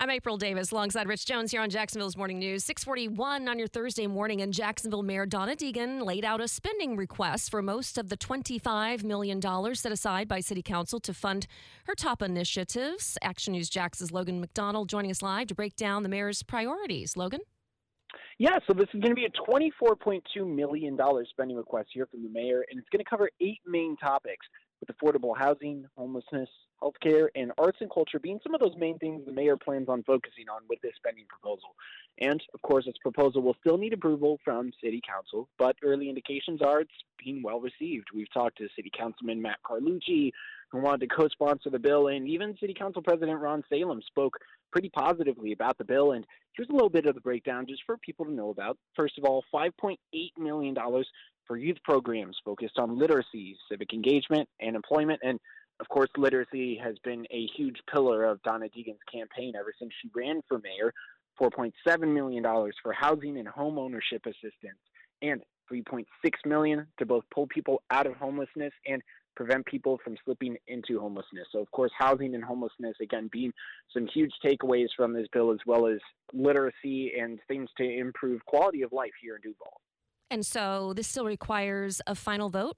I'm April Davis alongside Rich Jones here on Jacksonville's Morning News. 641 on your Thursday morning, and Jacksonville Mayor Donna Deegan laid out a spending request for most of the $25 million set aside by City Council to fund her top initiatives. Action News Jax's Logan MacDonald joining us live to break down the mayor's priorities. Logan? Yeah, so this is going to be a $24.2 million spending request here from the mayor, and it's going to cover eight main topics with affordable housing, homelessness, healthcare, and arts and culture being some of those main things the mayor plans on focusing on with this spending proposal. And of course, this proposal will still need approval from City Council, but early indications are it's being well received. We've talked to City Councilman Matt Carlucci, who wanted to co sponsor the bill, and even City Council President Ron Salem spoke pretty positively about the bill. And here's a little bit of the breakdown just for people to know about. First of all, $5.8 million for youth programs focused on literacy, civic engagement, and employment. And of course, literacy has been a huge pillar of Donna Deegan's campaign ever since she ran for mayor. $4.7 million for housing and home ownership assistance, and 3.6 million to both pull people out of homelessness and prevent people from slipping into homelessness. So, of course, housing and homelessness, again, being some huge takeaways from this bill, as well as literacy and things to improve quality of life here in Duval. And so this still requires a final vote?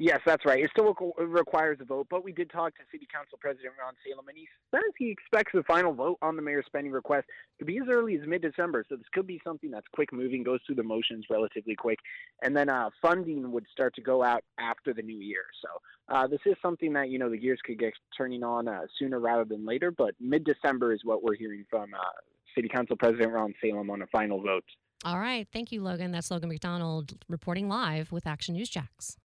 Yes, that's right. It still requires a vote, but we did talk to City Council President Ron Salem, and he says he expects the final vote on the mayor's spending request to be as early as mid-December. So this could be something that's quick moving, goes through the motions relatively quick, and then uh, funding would start to go out after the new year. So uh, this is something that you know the gears could get turning on uh, sooner rather than later, but mid-December is what we're hearing from uh, City Council President Ron Salem on a final vote. All right. Thank you, Logan. That's Logan MacDonald reporting live with Action News Jax.